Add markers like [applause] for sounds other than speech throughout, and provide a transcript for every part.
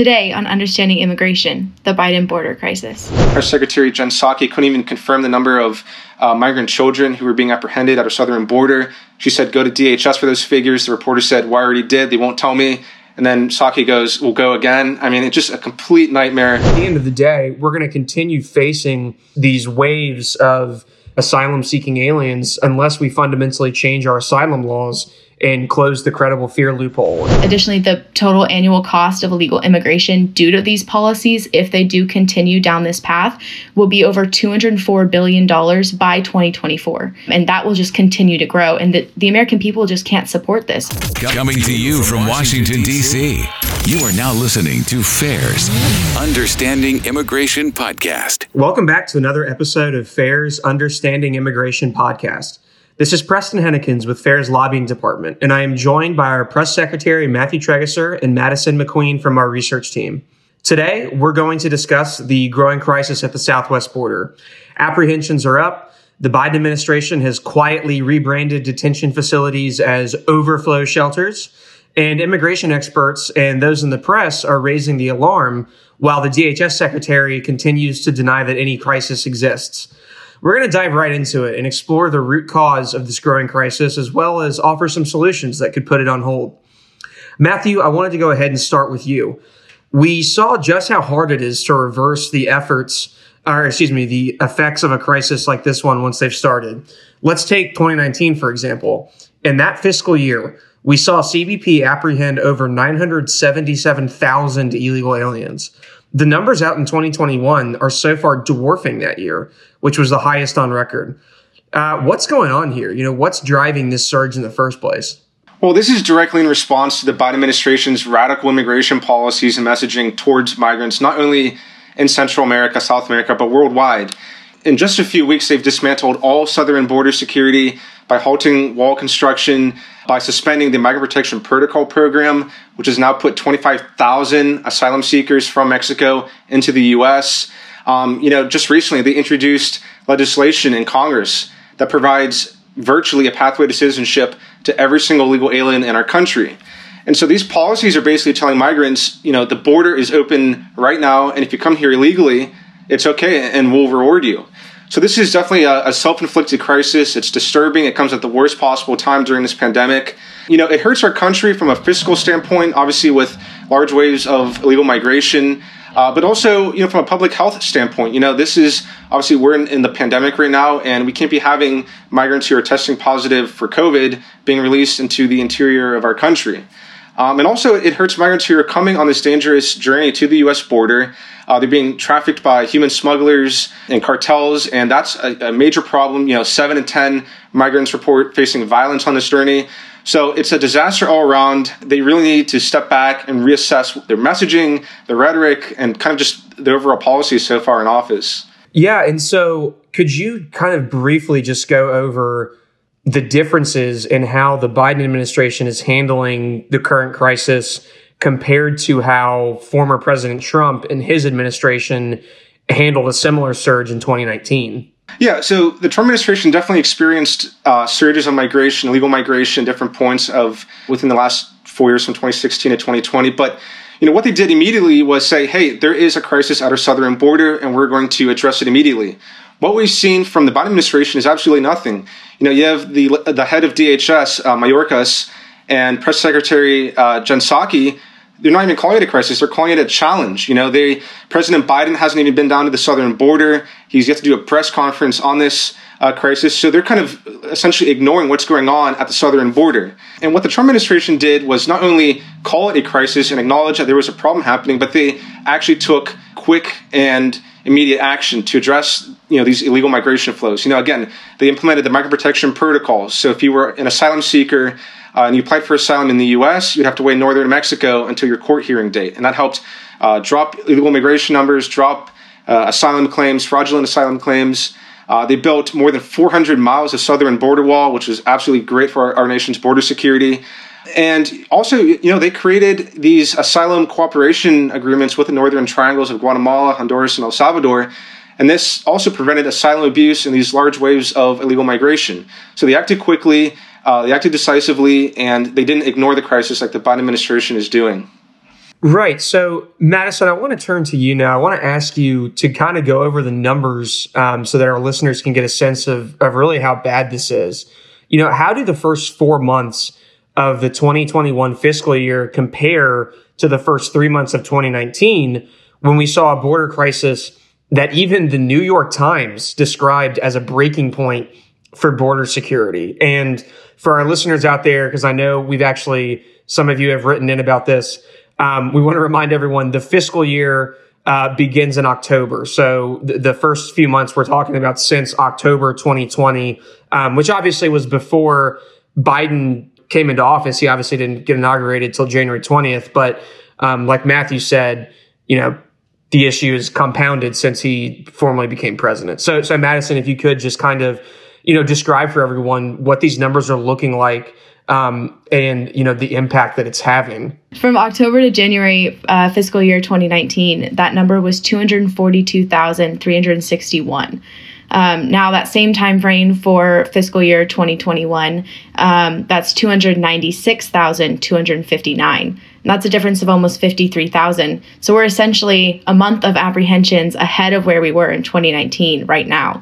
Today on Understanding Immigration, the Biden border crisis. Our Secretary Jen Psaki couldn't even confirm the number of uh, migrant children who were being apprehended at our southern border. She said, go to DHS for those figures. The reporter said, well, I already did. They won't tell me. And then Psaki goes, we'll go again. I mean, it's just a complete nightmare. At the end of the day, we're going to continue facing these waves of asylum seeking aliens unless we fundamentally change our asylum laws and close the credible fear loophole. Additionally, the total annual cost of illegal immigration due to these policies, if they do continue down this path, will be over $204 billion by 2024. And that will just continue to grow. And the, the American people just can't support this. Coming to you from Washington, D.C., you are now listening to FAIR's Understanding Immigration Podcast. Welcome back to another episode of FAIR's Understanding Immigration Podcast. This is Preston Huennekens with FAIR's lobbying department, and I am joined by our press secretary, Matthew Tragesser, and Madison McQueen from our research team. Today, we're going to discuss the growing crisis at the southwest border. Apprehensions are up. The Biden administration has quietly rebranded detention facilities as overflow shelters, and immigration experts and those in the press are raising the alarm while the DHS secretary continues to deny that any crisis exists. We're going to dive right into it and explore the root cause of this growing crisis, as well as offer some solutions that could put it on hold. Matthew, I wanted to go ahead and start with you. We saw just how hard it is to reverse the efforts, or excuse me, the effects of a crisis like this one once they've started. Let's take 2019, for example. In that fiscal year, we saw CBP apprehend over 977,000 illegal aliens. The numbers out in 2021 are so far dwarfing that year, which was the highest on record. Uh, what's going on here? You know, what's driving this surge in the first place? Well, this is directly in response to the Biden administration's radical immigration policies and messaging towards migrants, not only in Central America, South America, but worldwide. In just a few weeks, they've dismantled all southern border security by halting wall construction, by suspending the Migrant Protection Protocol program, which has now put 25,000 asylum seekers from Mexico into the U.S. Um, you know, just recently they introduced legislation in Congress that provides virtually a pathway to citizenship to every single legal alien in our country. And so these policies are basically telling migrants, you know, the border is open right now, and if you come here illegally, it's okay, and we'll reward you. So this is definitely a, a self-inflicted crisis. It's disturbing. It comes at the worst possible time during this pandemic. You know, it hurts our country from a fiscal standpoint, obviously with large waves of illegal migration. Uh, but also, you know, from a public health standpoint, you know, this is obviously we're in, in, the pandemic right now, and we can't be having migrants who are testing positive for COVID being released into the interior of our country. Um, and also, it hurts migrants who are coming on this dangerous journey to the U.S. border. Uh, they're being trafficked by human smugglers and cartels, and that's a, a major problem. You know, seven in ten migrants report facing violence on this journey. So it's a disaster all around. They really need to step back and reassess their messaging, their rhetoric, and kind of just the overall policies so far in office. Yeah. And so could you kind of briefly just go over the differences in how the Biden administration is handling the current crisis compared to how former President Trump and his administration handled a similar surge in 2019? Yeah, so the Trump administration definitely experienced uh, surges of migration, illegal migration, different points of within the last four years from 2016 to 2020. But you know what they did immediately was say, "Hey, there is a crisis at our southern border, and we're going to address it immediately." What we've seen from the Biden administration is absolutely nothing. You know, you have the the head of DHS, uh, Mayorkas, and Press Secretary uh, Jen Psaki they're not even calling it a crisis; they're calling it a challenge. You know, they President Biden hasn't even been down to the southern border. He's yet to do a press conference on this uh, crisis, so they're kind of essentially ignoring what's going on at the southern border. And what the Trump administration did was not only call it a crisis and acknowledge that there was a problem happening, but they actually took quick and immediate action to address you know these illegal migration flows. You know, again, they implemented the migrant protection protocols. So if you were an asylum seeker uh, and you applied for asylum in the U.S., you'd have to wait in northern Mexico until your court hearing date, and that helped uh, drop illegal immigration numbers, drop uh, asylum claims, fraudulent asylum claims. Uh, they built more than 400 miles of southern border wall, which was absolutely great for our, our nation's border security. And also, you know, they created these asylum cooperation agreements with the northern triangles of Guatemala, Honduras, and El Salvador. And this also prevented asylum abuse and these large waves of illegal migration. So they acted quickly. Uh, they acted decisively and they didn't ignore the crisis like the Biden administration is doing. Right. So, Madison, I want to turn to you now. I want to ask you to kind of go over the numbers um, so that our listeners can get a sense of, of really how bad this is. You know, how do the first four months of the 2021 fiscal year compare to the first three months of 2019 when we saw a border crisis that even the New York Times described as a breaking point for border security? And for our listeners out there, because I know we've actually, some of you have written in about this um, we want to remind everyone the fiscal year uh, begins in October. So th- the first few months we're talking about since October 2020, um, which obviously was before Biden came into office. He obviously didn't get inaugurated till January 20th. But um, like Matthew said, you know, the issue is compounded since he formally became president. So, so Madison, if you could just kind of, you know, describe for everyone what these numbers are looking like um, and you know the impact that it's having. From October to January uh, fiscal year 2019, that number was 242,361. Um, now that same time frame for fiscal year 2021, um, that's 296,259. And that's a difference of almost 53,000. So we're essentially a month of apprehensions ahead of where we were in 2019 right now.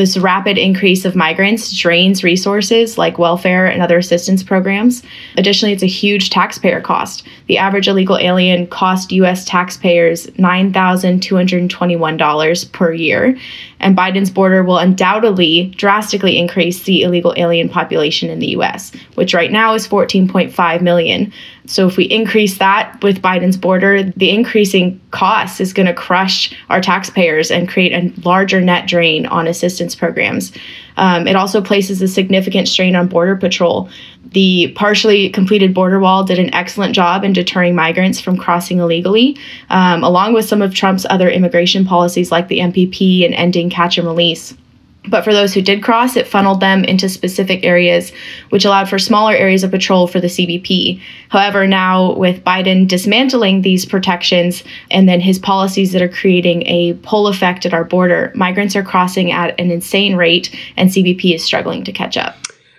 This rapid increase of migrants drains resources like welfare and other assistance programs. Additionally, it's a huge taxpayer cost. The average illegal alien cost U.S. taxpayers $9,221 per year, and Biden's border will undoubtedly drastically increase the illegal alien population in the U.S., which right now is 14.5 million. So if we increase that with Biden's border, the increasing cost is going to crush our taxpayers and create a larger net drain on assistance programs. Um, it also places a significant strain on Border Patrol. The partially completed border wall did an excellent job in deterring migrants from crossing illegally, um, along with some of Trump's other immigration policies like the MPP and ending catch and release. But for those who did cross, it funneled them into specific areas, which allowed for smaller areas of patrol for the CBP. However, now with Biden dismantling these protections and then his policies that are creating a pull effect at our border, migrants are crossing at an insane rate, and CBP is struggling to catch up.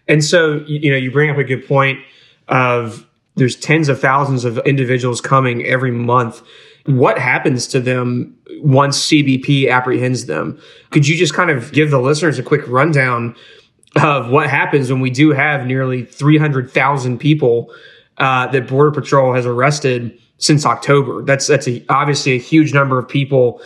And so, you know, you bring up a good point of there's tens of thousands of individuals coming every month what happens to them once CBP apprehends them? Could you just kind of give the listeners a quick rundown of what happens when we do have nearly 300,000 people uh, that Border Patrol has arrested since October? That's that's a, obviously a huge number of people.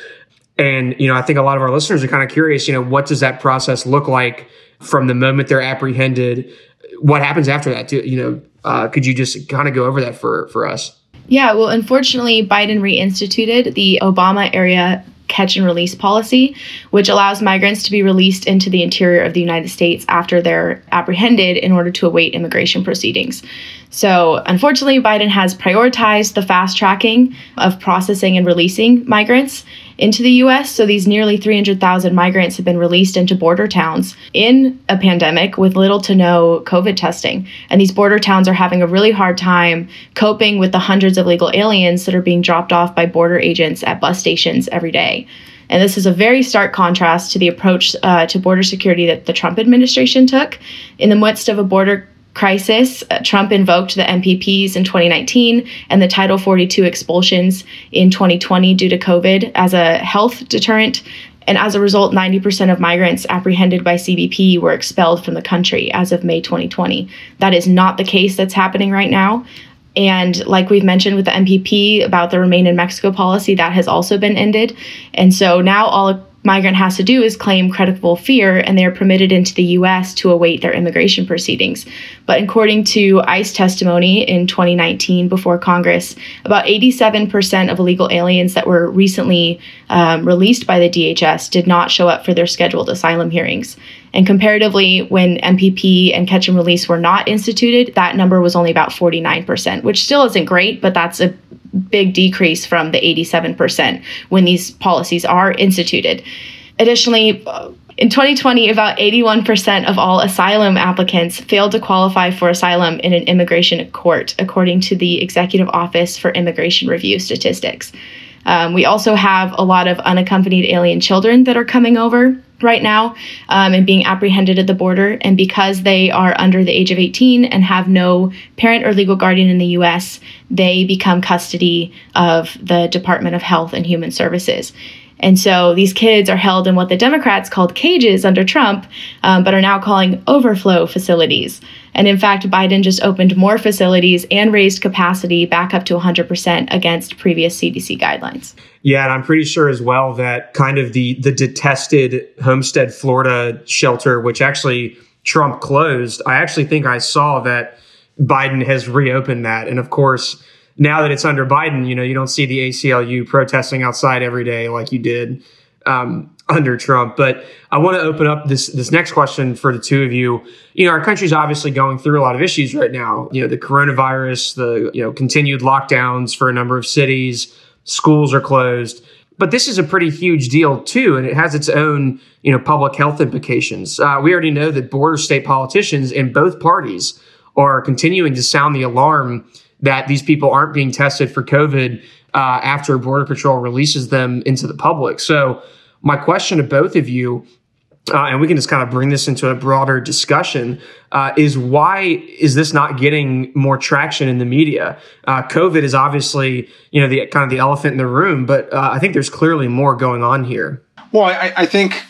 And, you know, I think a lot of our listeners are kind of curious, you know, what does that process look like from the moment they're apprehended? What happens after that? You know, uh, could you just kind of go over that for, for us? Yeah, well, unfortunately, Biden reinstituted the Obama era catch and release policy, which allows migrants to be released into the interior of the United States after they're apprehended in order to await immigration proceedings. So, unfortunately, Biden has prioritized the fast tracking of processing and releasing migrants into the US. So, these nearly 300,000 migrants have been released into border towns in a pandemic with little to no COVID testing. And these border towns are having a really hard time coping with the hundreds of legal aliens that are being dropped off by border agents at bus stations every day. And this is a very stark contrast to the approach uh, to border security that the Trump administration took. In the midst of a border crisis, uh, Trump invoked the MPPs in 2019 and the Title 42 expulsions in 2020 due to COVID as a health deterrent. And as a result, 90% of migrants apprehended by CBP were expelled from the country as of May 2020. That is not the case that's happening right now. And like we've mentioned with the MPP about the Remain in Mexico policy, that has also been ended. And so now all migrant has to do is claim credible fear and they are permitted into the US to await their immigration proceedings. But according to ICE testimony in 2019 before Congress, about 87% of illegal aliens that were recently um, released by the DHS did not show up for their scheduled asylum hearings. And comparatively, when MPP and catch and release were not instituted, that number was only about 49%, which still isn't great, but that's a big decrease from the 87% when these policies are instituted. Additionally, uh, in 2020, about 81% of all asylum applicants failed to qualify for asylum in an immigration court, according to the Executive Office for Immigration Review statistics. Um, we also have a lot of unaccompanied alien children that are coming over right now um, and being apprehended at the border. And because they are under the age of 18 and have no parent or legal guardian in the US, they become custody of the Department of Health and Human Services. And so these kids are held in what the Democrats called cages under Trump, um, but are now calling overflow facilities. And in fact, Biden just opened more facilities and raised capacity back up to 100% against previous CDC guidelines. Yeah, and I'm pretty sure as well that kind of the the detested Homestead, Florida shelter, which actually Trump closed, I actually think I saw that Biden has reopened that. And of course, now that it's under Biden, you know, you don't see the ACLU protesting outside every day like you did um, under Trump. But I want to open up this this next question for the two of you. You know, our country's obviously going through a lot of issues right now. You know, the coronavirus, the you know continued lockdowns for a number of cities, schools are closed. But this is a pretty huge deal too, and it has its own you know public health implications. Uh, we already know that border state politicians in both parties are continuing to sound the alarm that these people aren't being tested for COVID uh, after Border Patrol releases them into the public. So, my question to both of you, uh, and we can just kind of bring this into a broader discussion, uh, is why is this not getting more traction in the media? Uh, COVID is obviously, you know, the kind of the elephant in the room, but uh, I think there's clearly more going on here. Well, I, I think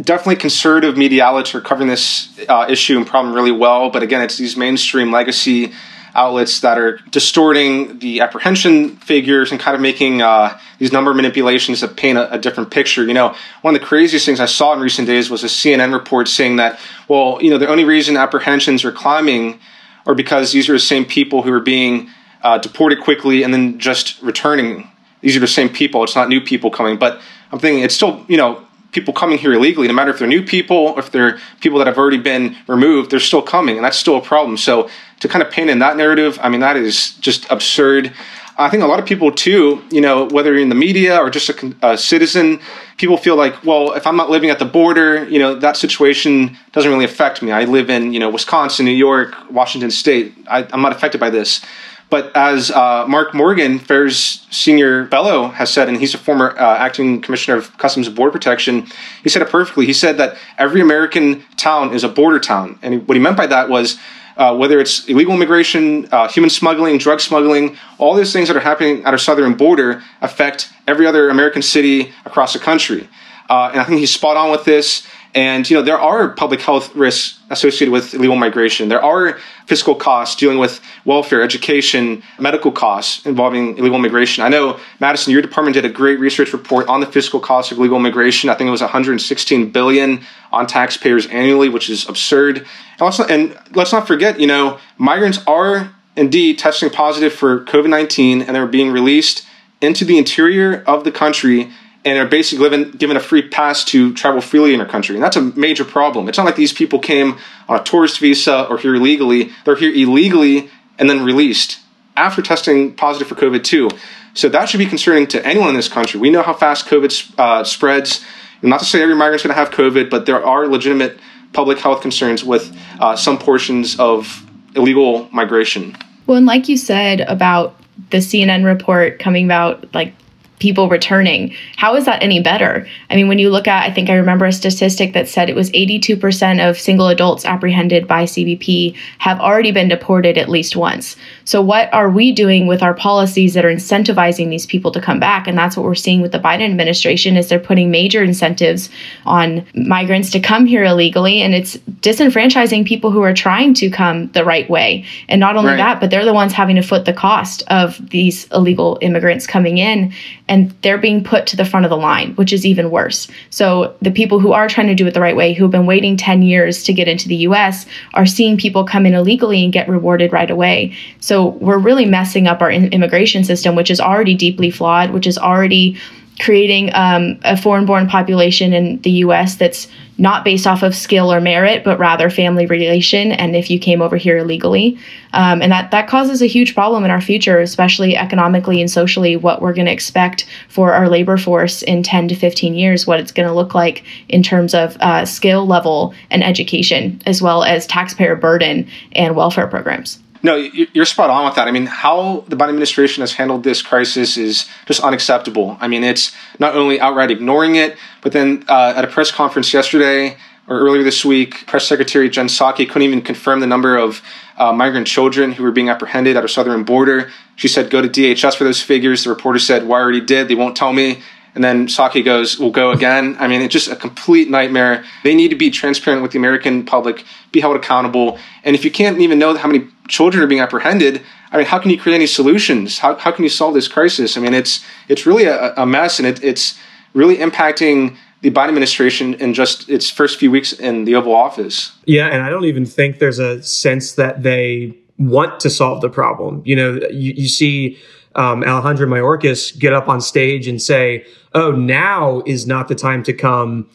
definitely conservative media outlets are covering this uh, issue and problem really well. But again, it's these mainstream legacy outlets that are distorting the apprehension figures and kind of making uh, these number manipulations that paint a, a, different picture. You know, one of the craziest things I saw in recent days was a CNN report saying that, well, you know, the only reason apprehensions are climbing are because these are the same people who are being uh, deported quickly and then just returning. These are the same people. It's not new people coming. But I'm thinking it's still, you know, people coming here illegally, no matter if they're new people if they're people that have already been removed, they're still coming, and that's still a problem. So to kind of paint in that narrative, I mean, that is just absurd. I think a lot of people too, you know, whether you're in the media or just a, a, citizen, people feel like, well, if I'm not living at the border, you know, that situation doesn't really affect me. I live in, you know, Wisconsin, New York, Washington State. I, I'm not affected by this. But as uh, Mark Morgan, FAIR's senior fellow, has said, and he's a former uh, acting commissioner of Customs and Border Protection, he said it perfectly. He said that every American town is a border town. And what he meant by that was uh, whether it's illegal immigration, uh, human smuggling, drug smuggling, all these things that are happening at our southern border affect every other American city across the country. Uh, and I think he's spot on with this. And you know there are public health risks associated with illegal migration. There are fiscal costs dealing with welfare, education, medical costs involving illegal migration. I know Madison, your department did a great research report on the fiscal costs of illegal migration. I think it was 116 billion on taxpayers annually, which is absurd. And let's and let's not forget, you know, migrants are indeed testing positive for COVID 19 and they're being released into the interior of the country and are basically given, given a free pass to travel freely in our country. And that's a major problem. It's not like these people came on a tourist visa or here illegally. They're here illegally and then released after testing positive for COVID too. So that should be concerning to anyone in this country. We know how fast COVID uh, spreads. Not to say every migrant's going to have COVID, but there are legitimate public health concerns with uh, some portions of illegal migration. Well, and like you said about the CNN report coming about like people returning. How is that any better? I mean, when you look at, I think I remember a statistic that said it was 82% of single adults apprehended by CBP have already been deported at least once. So, what are we doing with our policies that are incentivizing these people to come back? And that's what we're seeing with the Biden administration is they're putting major incentives on migrants to come here illegally, and it's disenfranchising people who are trying to come the right way. And not only right. that, but they're the ones having to foot the cost of these illegal immigrants coming in and they're being put to the front of the line, which is even worse. So the people who are trying to do it the right way, who've been waiting 10 years to get into the US, are seeing people come in illegally and get rewarded right away. So we're really messing up our immigration system, which is already deeply flawed, which is already creating um, a foreign born population in the US that's not based off of skill or merit, but rather family relation. And if you came over here illegally, um, and that that causes a huge problem in our future, especially economically and socially. What we're going to expect for our labor force in 10 to 15 years, what it's going to look like in terms of uh, skill level and education, as well as taxpayer burden and welfare programs. No, you're spot on with that. I mean, how the Biden administration has handled this crisis is just unacceptable. I mean, it's not only outright ignoring it, but then uh, at a press conference yesterday or earlier this week, Press Secretary Jen Psaki couldn't even confirm the number of uh, migrant children who were being apprehended at our southern border. She said, go to DHS for those figures. The reporter said, well, already did. They won't tell me. And then Psaki goes, we'll go again. I mean, it's just a complete nightmare. They need to be transparent with the American public, be held accountable. And if you can't even know how many children are being apprehended, I mean, how can you create any solutions? How, how can you solve this crisis? I mean, it's, it's really a, a mess and it, it's really impacting the Biden administration in just its first few weeks in the Oval Office. Yeah, and I don't even think there's a sense that they want to solve the problem. You know, you, you see um, Alejandro Mayorkas get up on stage and say, "Oh, now is not the time to come,"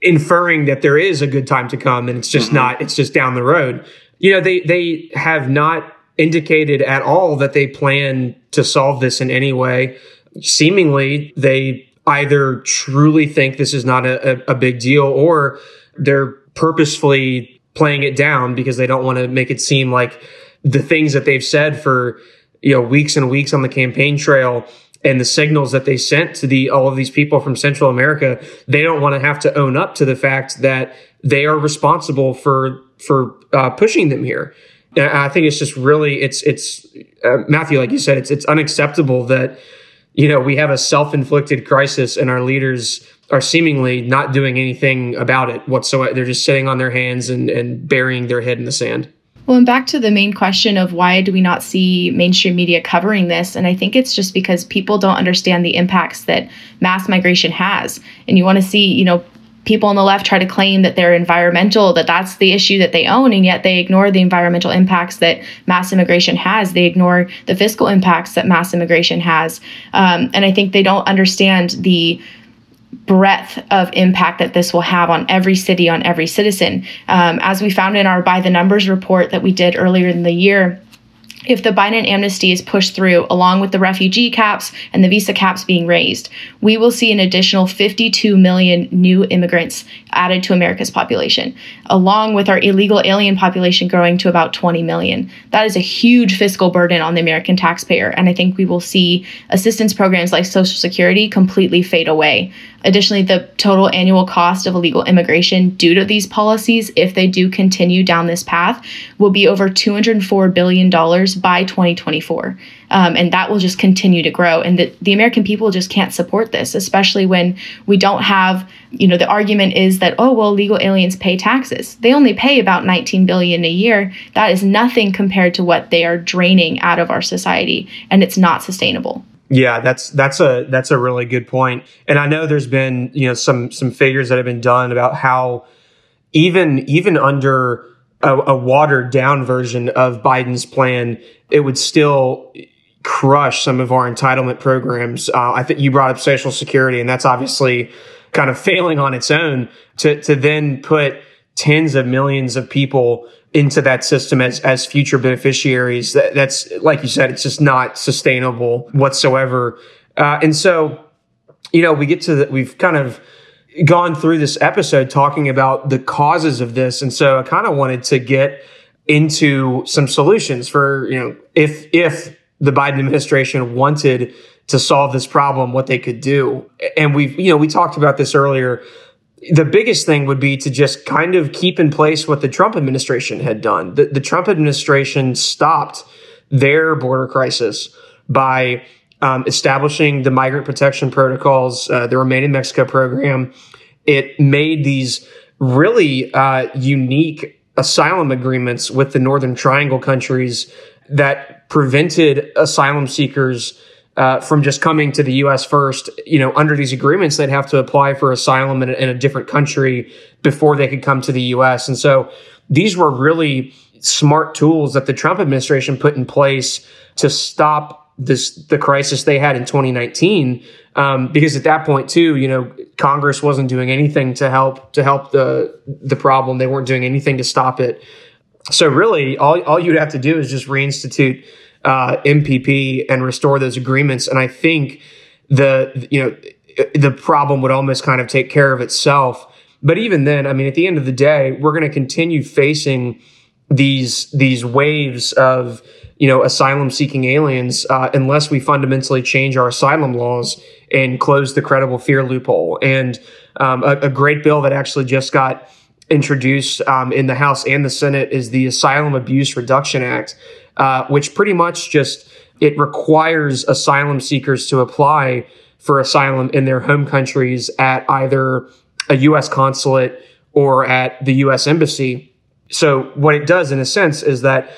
inferring that there is a good time to come, and it's just mm-hmm. not. It's just down the road. You know, they they have not indicated at all that they plan to solve this in any way. Seemingly, they either truly think this is not a, a, big deal or they're purposefully playing it down because they don't want to make it seem like the things that they've said for you know weeks and weeks on the campaign trail and the signals that they sent to the all of these people from Central America, they don't want to have to own up to the fact that they are responsible for for uh, pushing them here. And I think it's just really it's it's uh, Matthew, like you said, it's it's unacceptable that you know, we have a self inflicted crisis and our leaders are seemingly not doing anything about it whatsoever. They're just sitting on their hands and, and burying their head in the sand. Well, and back to the main question of why do we not see mainstream media covering this? And I think it's just because people don't understand the impacts that mass migration has. And you want to see, you know, people on the left try to claim that they're environmental, that that's the issue that they own, and yet they ignore the environmental impacts that mass immigration has. They ignore the fiscal impacts that mass immigration has. Um, and I think they don't understand the breadth of impact that this will have on every city, on every citizen. Um, as we found in our By the Numbers report that we did earlier in the year, if the Biden amnesty is pushed through, along with the refugee caps and the visa caps being raised, we will see an additional 52 million new immigrants added to America's population, along with our illegal alien population growing to about 20 million. That is a huge fiscal burden on the American taxpayer, and I think we will see assistance programs like Social Security completely fade away. Additionally, the total annual cost of illegal immigration due to these policies, if they do continue down this path, will be over $204 billion by 2024. Um, and that will just continue to grow. And the, the American people just can't support this, especially when we don't have, you know, the argument is that, oh, well, legal aliens pay taxes. They only pay about 19 billion a year. That is nothing compared to what they are draining out of our society. And it's not sustainable. Yeah, that's that's a that's a really good point. And I know there's been, you know, some some figures that have been done about how even even under a, a watered down version of Biden's plan, it would still crush some of our entitlement programs. Uh, I think you brought up Social Security, and that's obviously kind of [laughs] failing on its own. To to then put tens of millions of people into that system as, as future beneficiaries. That, that's, like you said, it's just not sustainable whatsoever. Uh, and so, you know, we get to the, we've kind of gone through this episode talking about the causes of this. And so I kind of wanted to get into some solutions for, you know, if, if the Biden administration wanted to solve this problem, what they could do. And we've, you know, we talked about this earlier the biggest thing would be to just kind of keep in place what the Trump administration had done. The, the Trump administration stopped their border crisis by um, establishing the migrant protection protocols, uh, the Remain in Mexico program. It made these really uh, unique asylum agreements with the Northern Triangle countries that prevented asylum seekers uh, from just coming to the U.S. first. You know, under these agreements, they'd have to apply for asylum in a, in a different country before they could come to the U.S. And so these were really smart tools that the Trump administration put in place to stop this the crisis they had in 2019. Um, because at that point too, you know, Congress wasn't doing anything to help to help the the problem. They weren't doing anything to stop it. So really, all all you'd have to do is just reinstitute uh, MPP and restore those agreements. And I think the you know the problem would almost kind of take care of itself. But even then, I mean, at the end of the day, we're going to continue facing these these waves of you know asylum seeking aliens uh, unless we fundamentally change our asylum laws and close the credible fear loophole. And um, a, a, great bill that actually just got introduced um, in the House and the Senate is the Asylum Abuse Reduction Act, uh, which pretty much just it requires asylum seekers to apply for asylum in their home countries at either a U.S. consulate or at the U.S. embassy. So what it does, in a sense, is that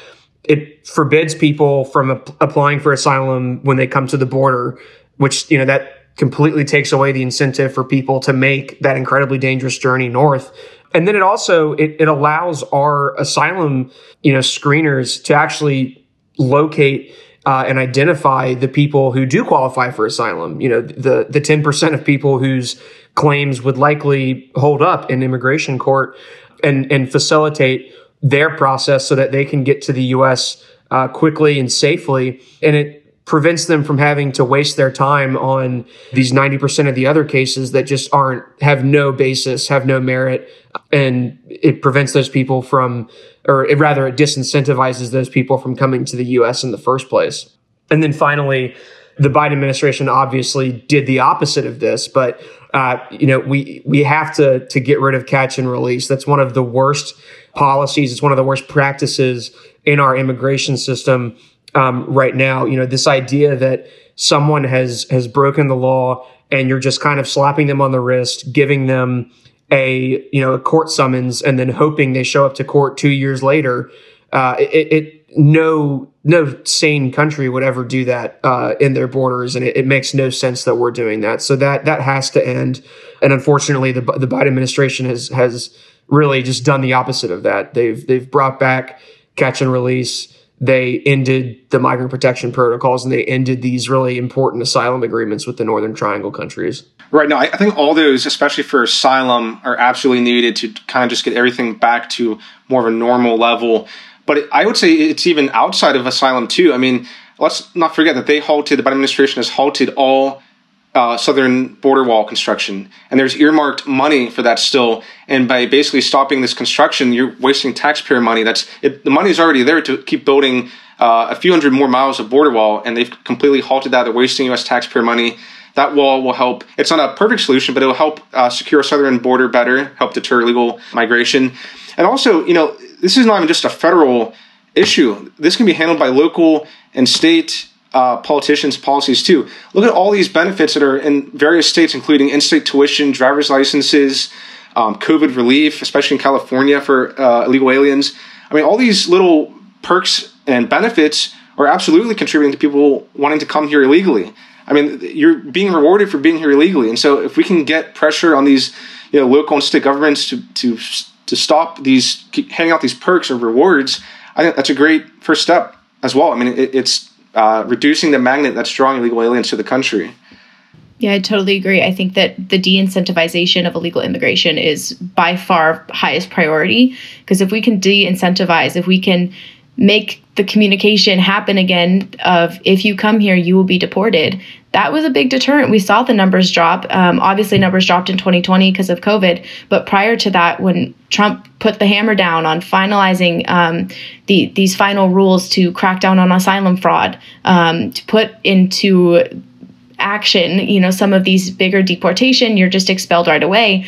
it forbids people from ap- applying for asylum when they come to the border, which you know that completely takes away the incentive for people to make that incredibly dangerous journey north. And then it also it, it allows our asylum, you know, screeners to actually locate uh, and identify the people who do qualify for asylum. You know, the the ten percent of people whose claims would likely hold up in immigration court, and and facilitate their process so that they can get to the U.S. Uh, quickly and safely. And it prevents them from having to waste their time on these 90% of the other cases that just aren't have no basis have no merit. And it prevents those people from or it, rather it disincentivizes those people from coming to the US in the first place. And then finally the Biden administration obviously did the opposite of this but uh, you know we we have to to get rid of catch and release. That's one of the worst policies. It's one of the worst practices in our immigration system um, right now. You know, this idea that someone has has broken the law and you're just kind of slapping them on the wrist, giving them a you know a court summons, and then hoping they show up to court two years later. Uh, it, it, no no sane country would ever do that uh, in their borders, and it, it, makes no sense that we're doing that. So that that has to end. And unfortunately, the the Biden administration has has really just done the opposite of that. They've they've brought back catch and release they ended the migrant protection protocols and they ended these really important asylum agreements with the Northern Triangle countries. Right. now, I think all those, especially for asylum, are absolutely needed to kind of just get everything back to more of a normal level. But I would say it's even outside of asylum, too. I mean, let's not forget that they halted, the Biden administration has halted all uh, southern border wall construction, and there's earmarked money for that still. And by basically stopping this construction, you're wasting taxpayer money. That's it, the money is already there to keep building uh, a few hundred more miles of border wall, and they've completely halted that. They're wasting U.S. taxpayer money. That wall will help. It's not a perfect solution, but it will help uh, secure southern border better, help deter illegal migration, and also, you know, this is not even just a federal issue. This can be handled by local and state uh, politicians' policies too. Look at all these benefits that are in various states, including in-state tuition, driver's licenses, um, COVID relief, especially in California for uh, illegal aliens. I mean, all these little perks and benefits are absolutely contributing to people wanting to come here illegally. I mean, you're being rewarded for being here illegally, and so if we can get pressure on these, you know, local and state governments to to to stop these handing out these perks or rewards, I think that's a great first step as well. I mean, it, it's uh, reducing the magnet that's drawing illegal aliens to the country. Yeah, I totally agree. I think that the de incentivization of illegal immigration is by far highest priority because if we can de incentivize, if we can make the communication happen again of if you come here you will be deported. That was a big deterrent. We saw the numbers drop. Um, obviously numbers dropped in 2020 because of covid but prior to that when trump put the hammer down on finalizing um, the, these final rules to crack down on asylum fraud um, to put into action you know some of these bigger deportation you're just expelled right away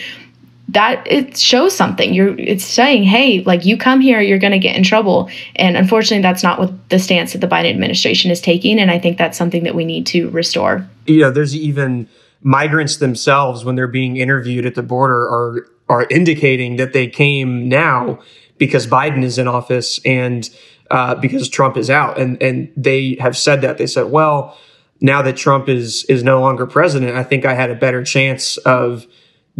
that it shows something. You're it's saying hey like you come here you're going to get in trouble. And unfortunately that's not what the stance that the biden administration is taking. And i think that's something that we need to restore. You know there's even migrants themselves when they're being interviewed at the border are are indicating that they came now because biden is in office and uh, because trump is out. And and they have said that. They said well now that trump is is no longer president i think i had a better chance of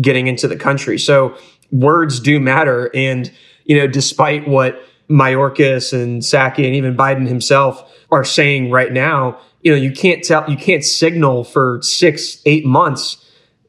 getting into the country. So words do matter. And, you know, despite what Mayorkas and Psaki and even Biden himself are saying right now, you know, you can't tell, you can't signal for six, eight months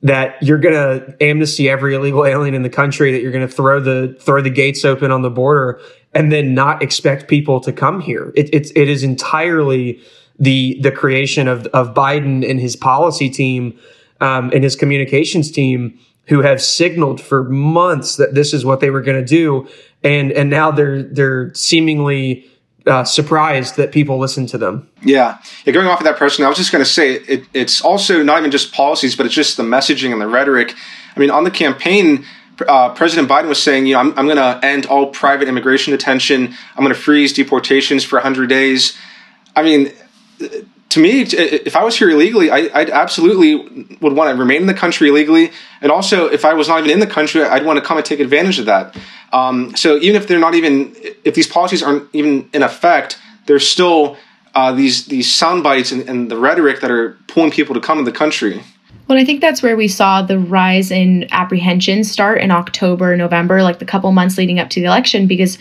that you're going to amnesty every illegal alien in the country, that you're going to throw the, throw the gates open on the border and then not expect people to come here. It, it's, it is entirely the, the creation of, of Biden and his policy team, um, and his communications team who have signaled for months that this is what they were going to do, and and now they're they're seemingly uh, surprised that people listen to them. Yeah. yeah. Going off of that person, I was just going to say it, it's also not even just policies, but it's just the messaging and the rhetoric. I mean, on the campaign, uh, President Biden was saying, you know, I'm, I'm going to end all private immigration detention. I'm going to freeze deportations for 100 days. I mean, to me, if I was here illegally, I, would absolutely would want to remain in the country illegally. And also, if I was not even in the country, I'd want to come and take advantage of that. Um, so even if they're not even, if these policies aren't even in effect, there's still uh, these these sound bites and, and the rhetoric that are pulling people to come to the country. Well, I think that's where we saw the rise in apprehension start in October, November, like the couple months leading up to the election, because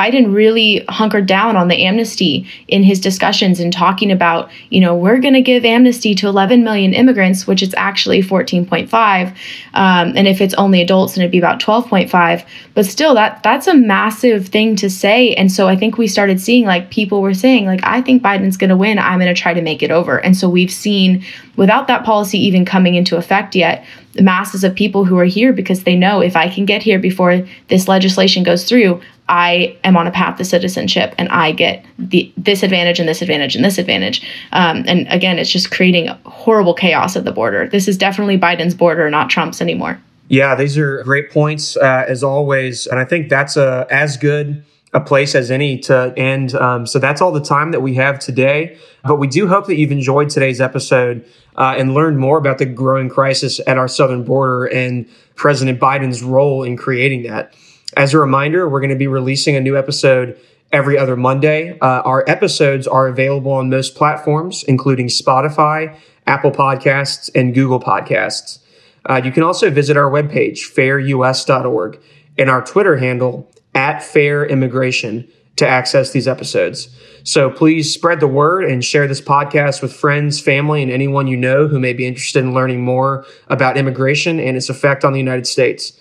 Biden really hunkered down on the amnesty in his discussions and talking about, you know, we're going to give amnesty to 11 million immigrants, which is actually 14.5. Um, and if it's only adults, then it'd be about 12.5. But still, that that's a massive thing to say. And so I think we started seeing like people were saying, like, I think Biden's going to win. I'm going to try to make it over. And so we've seen, without that policy even coming into effect yet, masses of people who are here because they know if I can get here before this legislation goes through, I am on a path to citizenship and I get the this advantage and this advantage and this advantage. Um, and again, it's just creating horrible chaos at the border. This is definitely Biden's border, not Trump's anymore. Yeah, these are great points uh, as always, and I think that's a as good a place as any to end. Um, so that's all the time that we have today. But we do hope that you've enjoyed today's episode uh, and learned more about the growing crisis at our southern border and President Biden's role in creating that. As a reminder, we're going to be releasing a new episode every other Monday. Uh, our episodes are available on most platforms, including Spotify, Apple Podcasts, and Google Podcasts. Uh, you can also visit our webpage, fairus.org, and our Twitter handle, at Fair Immigration, to access these episodes. So please spread the word and share this podcast with friends, family, and anyone you know who may be interested in learning more about immigration and its effect on the United States.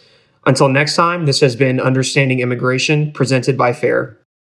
Until next time, this has been Understanding Immigration presented by FAIR.